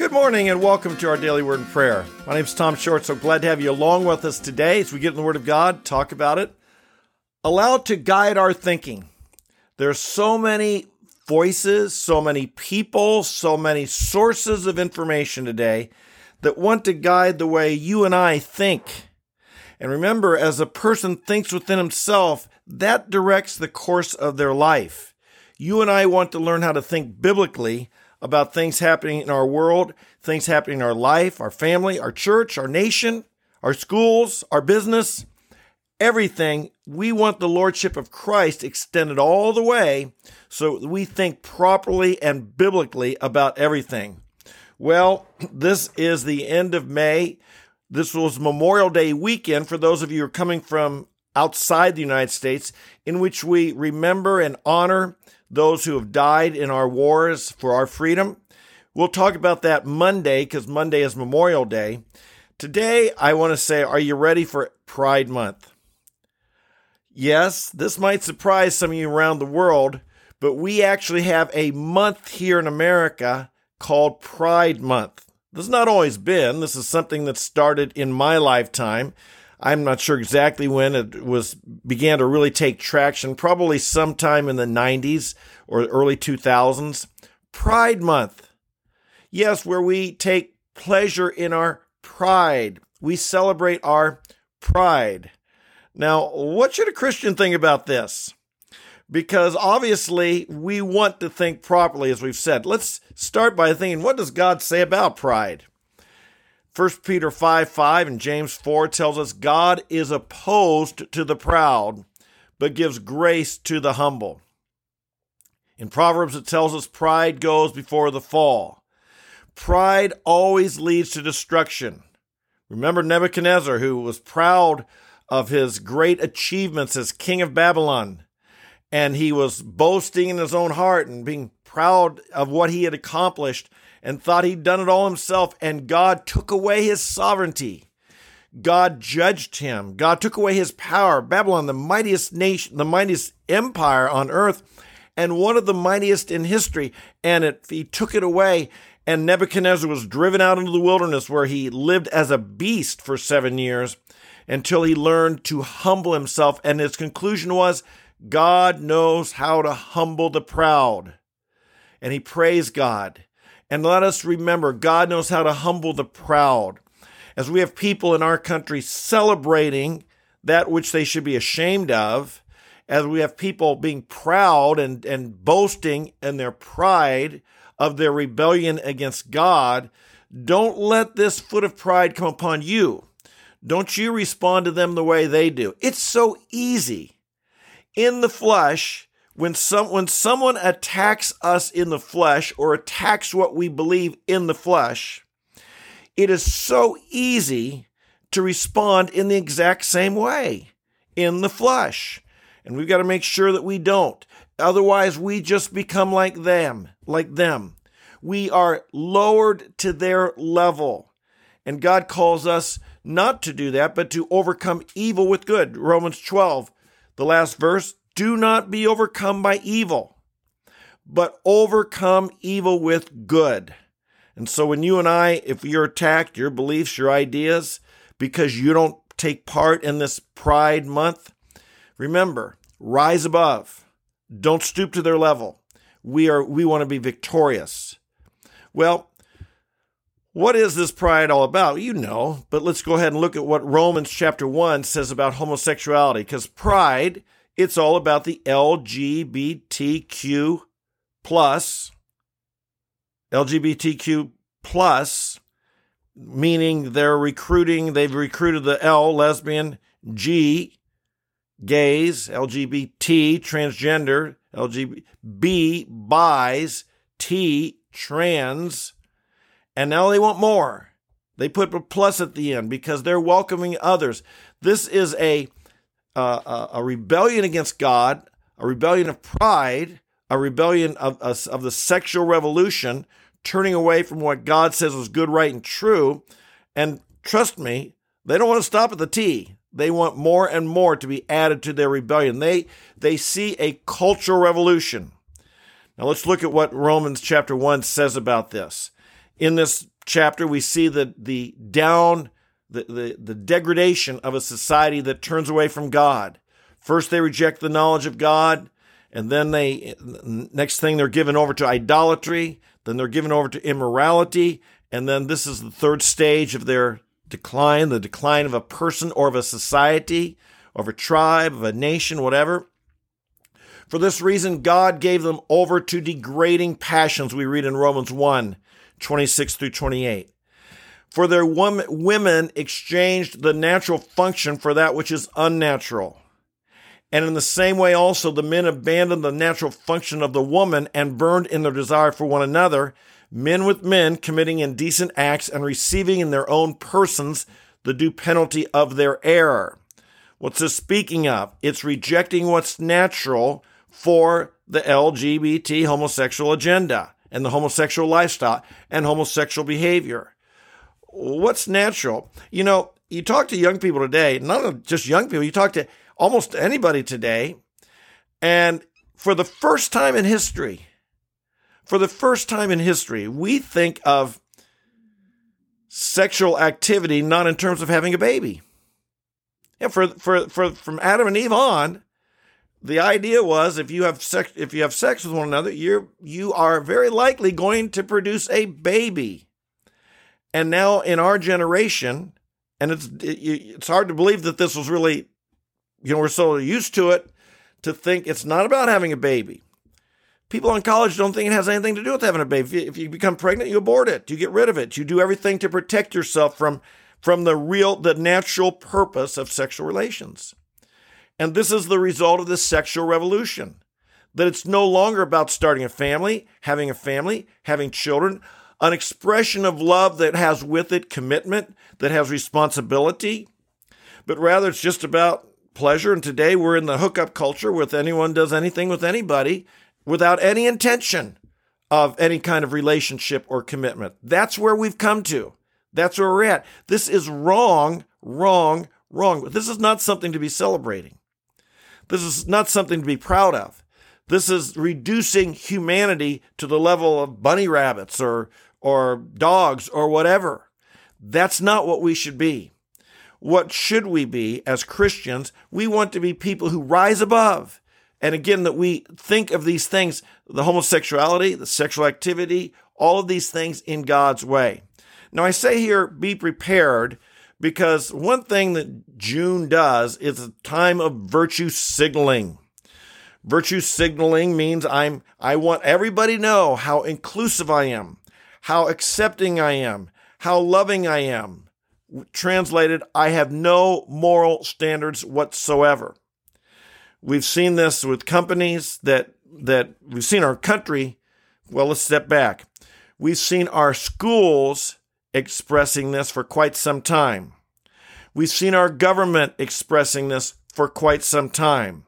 Good morning and welcome to our daily word and prayer. My name is Tom Short, so glad to have you along with us today as we get in the Word of God, talk about it. Allow it to guide our thinking. There's so many voices, so many people, so many sources of information today that want to guide the way you and I think. And remember, as a person thinks within himself, that directs the course of their life. You and I want to learn how to think biblically about things happening in our world, things happening in our life, our family, our church, our nation, our schools, our business, everything. We want the Lordship of Christ extended all the way so we think properly and biblically about everything. Well, this is the end of May. This was Memorial Day weekend for those of you who are coming from outside the United States, in which we remember and honor those who have died in our wars for our freedom. We'll talk about that Monday because Monday is Memorial Day. Today, I want to say, are you ready for Pride Month? Yes, this might surprise some of you around the world, but we actually have a month here in America called Pride Month. This has not always been. This is something that started in my lifetime. I'm not sure exactly when it was began to really take traction, probably sometime in the 90s or early 2000s. Pride Month. Yes, where we take pleasure in our pride. We celebrate our pride. Now, what should a Christian think about this? Because obviously we want to think properly, as we've said. Let's start by thinking what does God say about pride? 1 Peter 5 5 and James 4 tells us God is opposed to the proud, but gives grace to the humble. In Proverbs, it tells us pride goes before the fall. Pride always leads to destruction. Remember Nebuchadnezzar, who was proud of his great achievements as king of Babylon, and he was boasting in his own heart and being proud of what he had accomplished and thought he'd done it all himself, and God took away his sovereignty. God judged him. God took away his power. Babylon, the mightiest nation, the mightiest empire on earth, and one of the mightiest in history, and it, he took it away. And Nebuchadnezzar was driven out into the wilderness where he lived as a beast for seven years until he learned to humble himself. And his conclusion was God knows how to humble the proud. And he praised God. And let us remember, God knows how to humble the proud. As we have people in our country celebrating that which they should be ashamed of, as we have people being proud and, and boasting in their pride of their rebellion against God, don't let this foot of pride come upon you. Don't you respond to them the way they do. It's so easy. In the flesh, when some when someone attacks us in the flesh or attacks what we believe in the flesh, it is so easy to respond in the exact same way in the flesh. And we've got to make sure that we don't. Otherwise, we just become like them, like them. We are lowered to their level. And God calls us not to do that, but to overcome evil with good. Romans 12, the last verse do not be overcome by evil, but overcome evil with good. And so when you and I, if you're attacked, your beliefs, your ideas, because you don't take part in this Pride Month, remember, rise above. Don't stoop to their level. We are we want to be victorious. Well, what is this pride all about? You know, but let's go ahead and look at what Romans chapter 1 says about homosexuality because pride it's all about the LGBTQ plus, LGBTQ plus, meaning they're recruiting, they've recruited the L, lesbian, G, gays, LGBT, transgender, LGBT, B, bis, T, trans, and now they want more. They put a plus at the end because they're welcoming others. This is a uh, a rebellion against God, a rebellion of pride, a rebellion of, of, of the sexual revolution, turning away from what God says is good, right, and true. And trust me, they don't want to stop at the T. They want more and more to be added to their rebellion. They they see a cultural revolution. Now let's look at what Romans chapter 1 says about this. In this chapter, we see the, the down, the, the, the degradation of a society that turns away from God. First, they reject the knowledge of God, and then they, next thing, they're given over to idolatry, then they're given over to immorality, and then this is the third stage of their decline, the decline of a person or of a society, of a tribe, of a nation, whatever. For this reason, God gave them over to degrading passions, we read in Romans 1 26 through 28. For their women exchanged the natural function for that which is unnatural. And in the same way, also, the men abandoned the natural function of the woman and burned in their desire for one another, men with men committing indecent acts and receiving in their own persons the due penalty of their error. What's this speaking of? It's rejecting what's natural for the LGBT homosexual agenda and the homosexual lifestyle and homosexual behavior. What's natural? You know, you talk to young people today, not just young people, you talk to almost anybody today, and for the first time in history, for the first time in history, we think of sexual activity not in terms of having a baby. Yeah, for, for, for, from Adam and Eve on, the idea was if you have sex if you have sex with one another, you're you are very likely going to produce a baby. And now in our generation, and it's it's hard to believe that this was really, you know, we're so used to it to think it's not about having a baby. People in college don't think it has anything to do with having a baby. If you, become pregnant, you abort it. You get rid of it. You do everything to protect yourself from from the real, the natural purpose of sexual relations. And this is the result of this sexual revolution that it's no longer about starting a family, having a family, having children, an expression of love that has with it commitment, that has responsibility, but rather it's just about pleasure. And today we're in the hookup culture with anyone does anything with anybody without any intention of any kind of relationship or commitment. That's where we've come to. That's where we're at. This is wrong, wrong, wrong. This is not something to be celebrating. This is not something to be proud of. This is reducing humanity to the level of bunny rabbits or, or dogs or whatever. That's not what we should be. What should we be as Christians? We want to be people who rise above. And again, that we think of these things, the homosexuality, the sexual activity, all of these things in God's way. Now, I say here, be prepared because one thing that June does is a time of virtue signaling. Virtue signaling means I'm I want everybody to know how inclusive I am, how accepting I am, how loving I am. Translated, I have no moral standards whatsoever. We've seen this with companies that that we've seen our country. Well, let's step back. We've seen our schools expressing this for quite some time. We've seen our government expressing this for quite some time.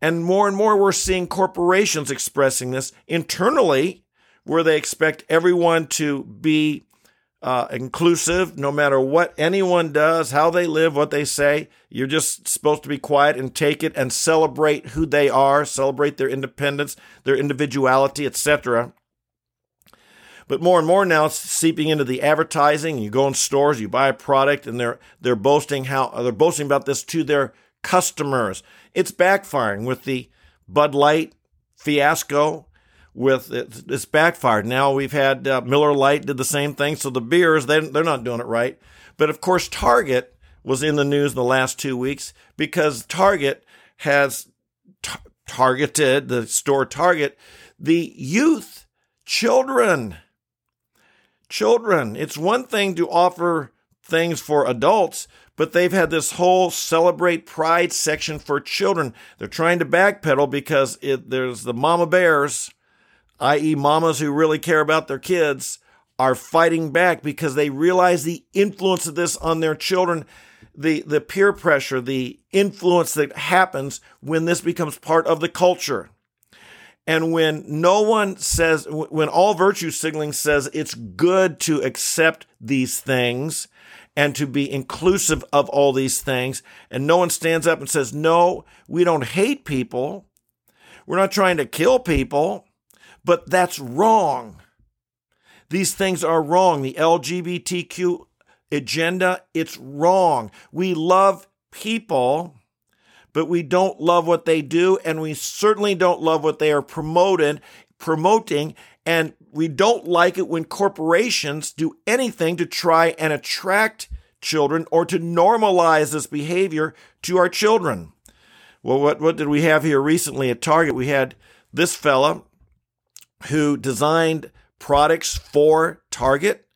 And more and more, we're seeing corporations expressing this internally, where they expect everyone to be uh, inclusive, no matter what anyone does, how they live, what they say. You're just supposed to be quiet and take it and celebrate who they are, celebrate their independence, their individuality, etc. But more and more now it's seeping into the advertising. You go in stores, you buy a product, and they're they're boasting how they're boasting about this to their customers. It's backfiring with the Bud Light fiasco. With it's backfired. Now we've had uh, Miller Lite did the same thing. So the beers they they're not doing it right. But of course Target was in the news in the last two weeks because Target has targeted the store Target the youth children children. It's one thing to offer things for adults, but they've had this whole celebrate pride section for children. They're trying to backpedal because it, there's the mama bears, i.e., mamas who really care about their kids, are fighting back because they realize the influence of this on their children, the, the peer pressure, the influence that happens when this becomes part of the culture. And when no one says, when all virtue signaling says it's good to accept these things and to be inclusive of all these things, and no one stands up and says, no, we don't hate people. We're not trying to kill people, but that's wrong. These things are wrong. The LGBTQ agenda, it's wrong. We love people, but we don't love what they do, and we certainly don't love what they are promoted, promoting, and we don't like it when corporations do anything to try and attract children or to normalize this behavior to our children. Well, what, what did we have here recently at Target? We had this fella who designed products for Target,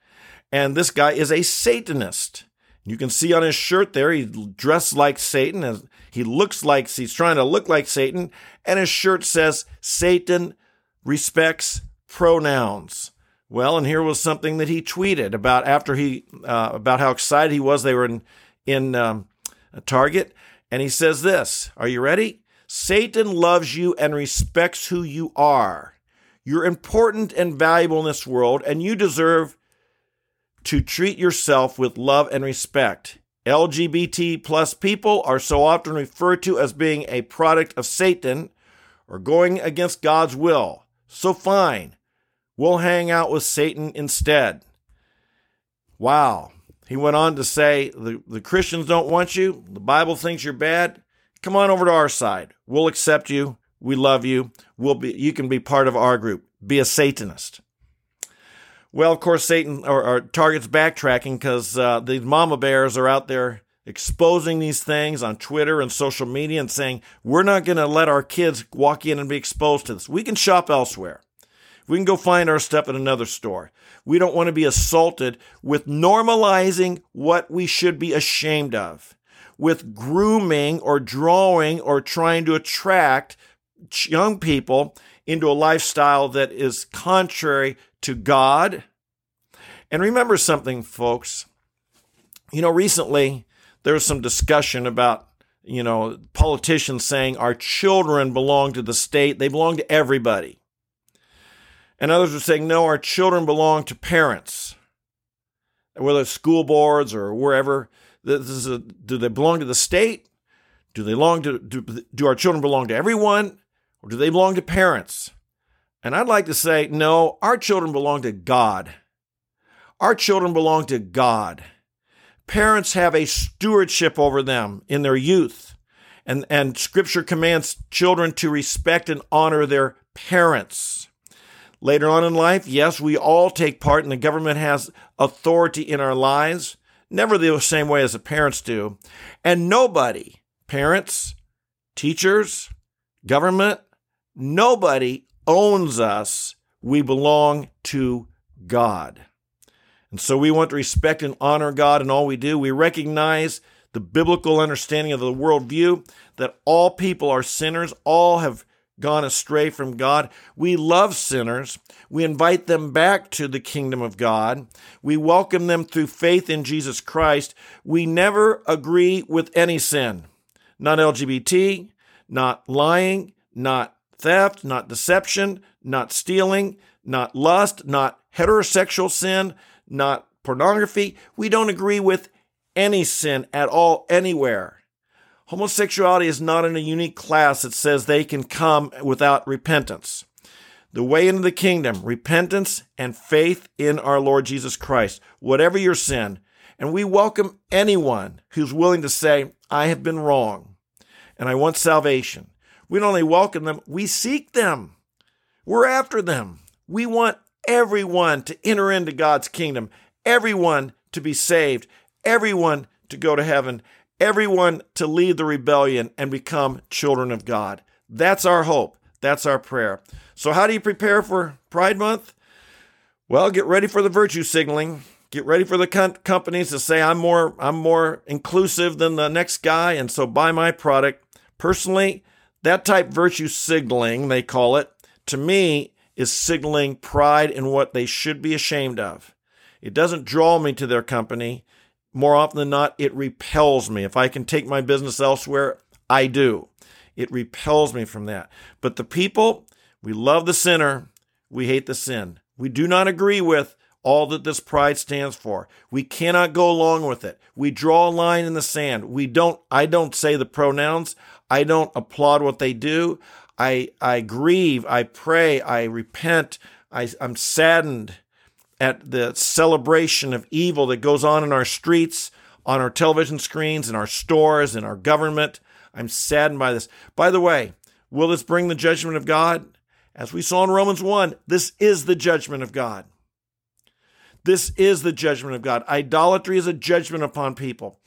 and this guy is a Satanist. You can see on his shirt there, he dressed like Satan. He looks like he's trying to look like Satan, and his shirt says Satan respects pronouns. Well, and here was something that he tweeted about after he uh, about how excited he was they were in in um, Target, and he says this. Are you ready? Satan loves you and respects who you are. You're important and valuable in this world, and you deserve to treat yourself with love and respect. LGBT plus people are so often referred to as being a product of Satan or going against God's will. So fine, we'll hang out with Satan instead. Wow. He went on to say, the, the Christians don't want you. The Bible thinks you're bad. Come on over to our side. We'll accept you. We love you. We'll be, you can be part of our group. Be a Satanist. Well, of course, Satan or, or Target's backtracking because uh, these mama bears are out there exposing these things on Twitter and social media and saying, we're not going to let our kids walk in and be exposed to this. We can shop elsewhere. We can go find our stuff at another store. We don't want to be assaulted with normalizing what we should be ashamed of, with grooming or drawing or trying to attract young people into a lifestyle that is contrary to God. And remember something, folks. You know, recently there was some discussion about, you know, politicians saying our children belong to the state, they belong to everybody. And others were saying, no, our children belong to parents, whether it's school boards or wherever. This is a, do they belong to the state? Do they belong to do, do our children belong to everyone? Or do they belong to parents? And I'd like to say, no, our children belong to God. Our children belong to God. Parents have a stewardship over them in their youth. And, and scripture commands children to respect and honor their parents. Later on in life, yes, we all take part and the government has authority in our lives, never the same way as the parents do. And nobody, parents, teachers, government, nobody owns us. We belong to God. And so we want to respect and honor God in all we do. We recognize the biblical understanding of the worldview that all people are sinners, all have gone astray from God. We love sinners. We invite them back to the kingdom of God. We welcome them through faith in Jesus Christ. We never agree with any sin, not LGBT, not lying, not theft, not deception, not stealing, not lust, not heterosexual sin, not pornography. We don't agree with any sin at all, anywhere. Homosexuality is not in a unique class that says they can come without repentance. The way into the kingdom, repentance and faith in our Lord Jesus Christ, whatever your sin. And we welcome anyone who's willing to say, I have been wrong and I want salvation. We not only welcome them, we seek them. We're after them. We want everyone to enter into God's kingdom, everyone to be saved, everyone to go to heaven, everyone to leave the rebellion and become children of God. That's our hope. That's our prayer. So, how do you prepare for Pride Month? Well, get ready for the virtue signaling. Get ready for the com- companies to say I'm more I'm more inclusive than the next guy, and so buy my product. Personally, that type virtue signaling, they call it, to me, is signaling pride in what they should be ashamed of. It doesn't draw me to their company. More often than not, it repels me. If I can take my business elsewhere, I do. It repels me from that. But the people, we love the sinner, we hate the sin. We do not agree with all that this pride stands for. We cannot go along with it. We draw a line in the sand. We don't I don't say the pronouns. I don't applaud what they do. I, I grieve, I pray, I repent, I, I'm saddened at the celebration of evil that goes on in our streets, on our television screens, in our stores, in our government. I'm saddened by this. By the way, will this bring the judgment of God? As we saw in Romans 1, this is the judgment of God. This is the judgment of God. Idolatry is a judgment upon people.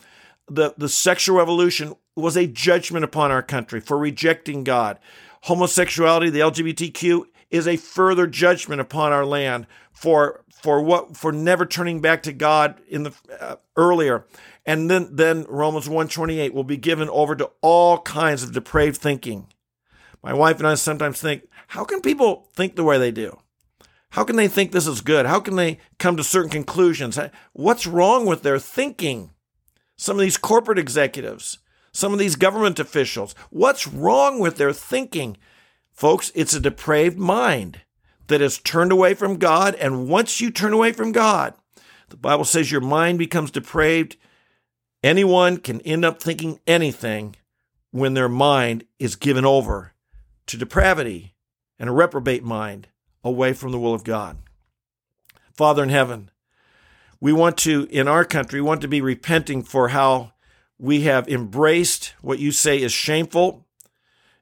The, the sexual revolution was a judgment upon our country for rejecting God. Homosexuality, the LGBTQ, is a further judgment upon our land for for what for never turning back to God in the uh, earlier. And then then Romans 128 will be given over to all kinds of depraved thinking. My wife and I sometimes think, how can people think the way they do? How can they think this is good? How can they come to certain conclusions? What's wrong with their thinking? Some of these corporate executives, some of these government officials, what's wrong with their thinking? Folks, it's a depraved mind that has turned away from God. And once you turn away from God, the Bible says your mind becomes depraved. Anyone can end up thinking anything when their mind is given over to depravity and a reprobate mind away from the will of God. Father in heaven, we want to, in our country, want to be repenting for how we have embraced what you say is shameful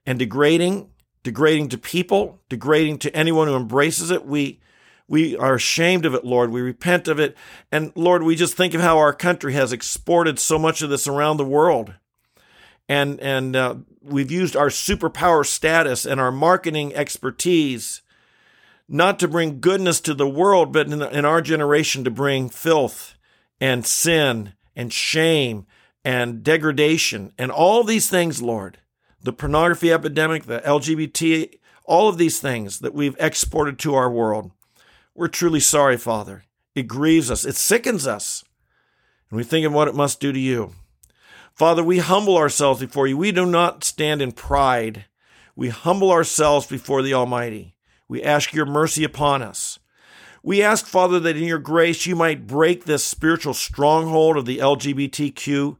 and degrading degrading to people, degrading to anyone who embraces it. We we are ashamed of it, Lord. We repent of it. And Lord, we just think of how our country has exported so much of this around the world. And and uh, we've used our superpower status and our marketing expertise not to bring goodness to the world, but in, in our generation to bring filth and sin and shame and degradation and all these things, Lord the pornography epidemic, the LGBT, all of these things that we've exported to our world. We're truly sorry, Father. It grieves us, it sickens us. And we think of what it must do to you. Father, we humble ourselves before you. We do not stand in pride. We humble ourselves before the Almighty. We ask your mercy upon us. We ask, Father, that in your grace you might break this spiritual stronghold of the LGBTQ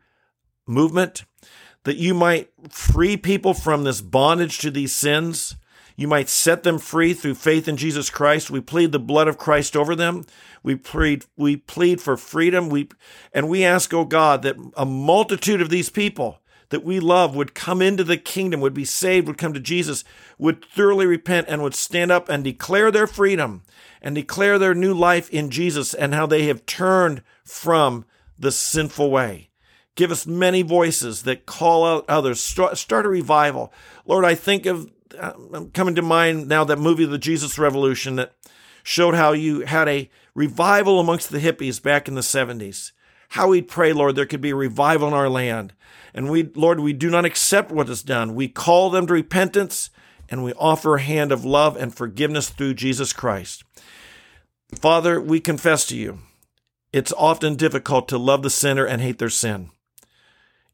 movement that you might free people from this bondage to these sins. You might set them free through faith in Jesus Christ. We plead the blood of Christ over them. We plead, we plead for freedom. We, and we ask, oh God, that a multitude of these people that we love would come into the kingdom, would be saved, would come to Jesus, would thoroughly repent, and would stand up and declare their freedom and declare their new life in Jesus and how they have turned from the sinful way. Give us many voices that call out others. Start, a revival. Lord, I think of, uh, I'm coming to mind now that movie, The Jesus Revolution, that showed how you had a revival amongst the hippies back in the 70s. How we pray, Lord, there could be a revival in our land. And we, Lord, we do not accept what is done. We call them to repentance and we offer a hand of love and forgiveness through Jesus Christ. Father, we confess to you, it's often difficult to love the sinner and hate their sin.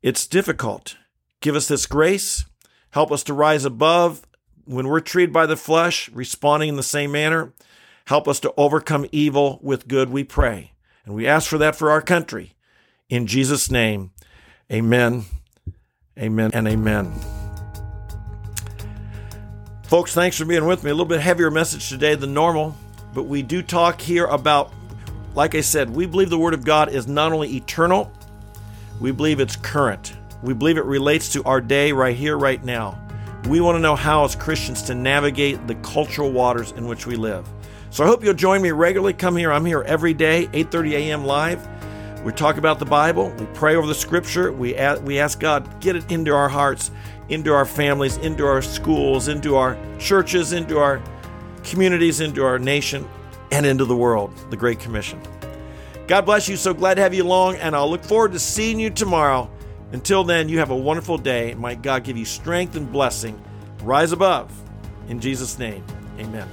It's difficult. Give us this grace. Help us to rise above when we're treated by the flesh, responding in the same manner. Help us to overcome evil with good, we pray. And we ask for that for our country. In Jesus' name, amen, amen, and amen. Folks, thanks for being with me. A little bit heavier message today than normal, but we do talk here about, like I said, we believe the Word of God is not only eternal, we believe it's current. We believe it relates to our day right here, right now. We want to know how, as Christians, to navigate the cultural waters in which we live. So I hope you'll join me regularly. Come here. I'm here every day, 8:30 a.m. live. We talk about the Bible. We pray over the Scripture. We ask, we ask God get it into our hearts, into our families, into our schools, into our churches, into our communities, into our nation, and into the world. The Great Commission. God bless you. So glad to have you along, and I'll look forward to seeing you tomorrow. Until then, you have a wonderful day. Might God give you strength and blessing. Rise above. In Jesus' name, amen.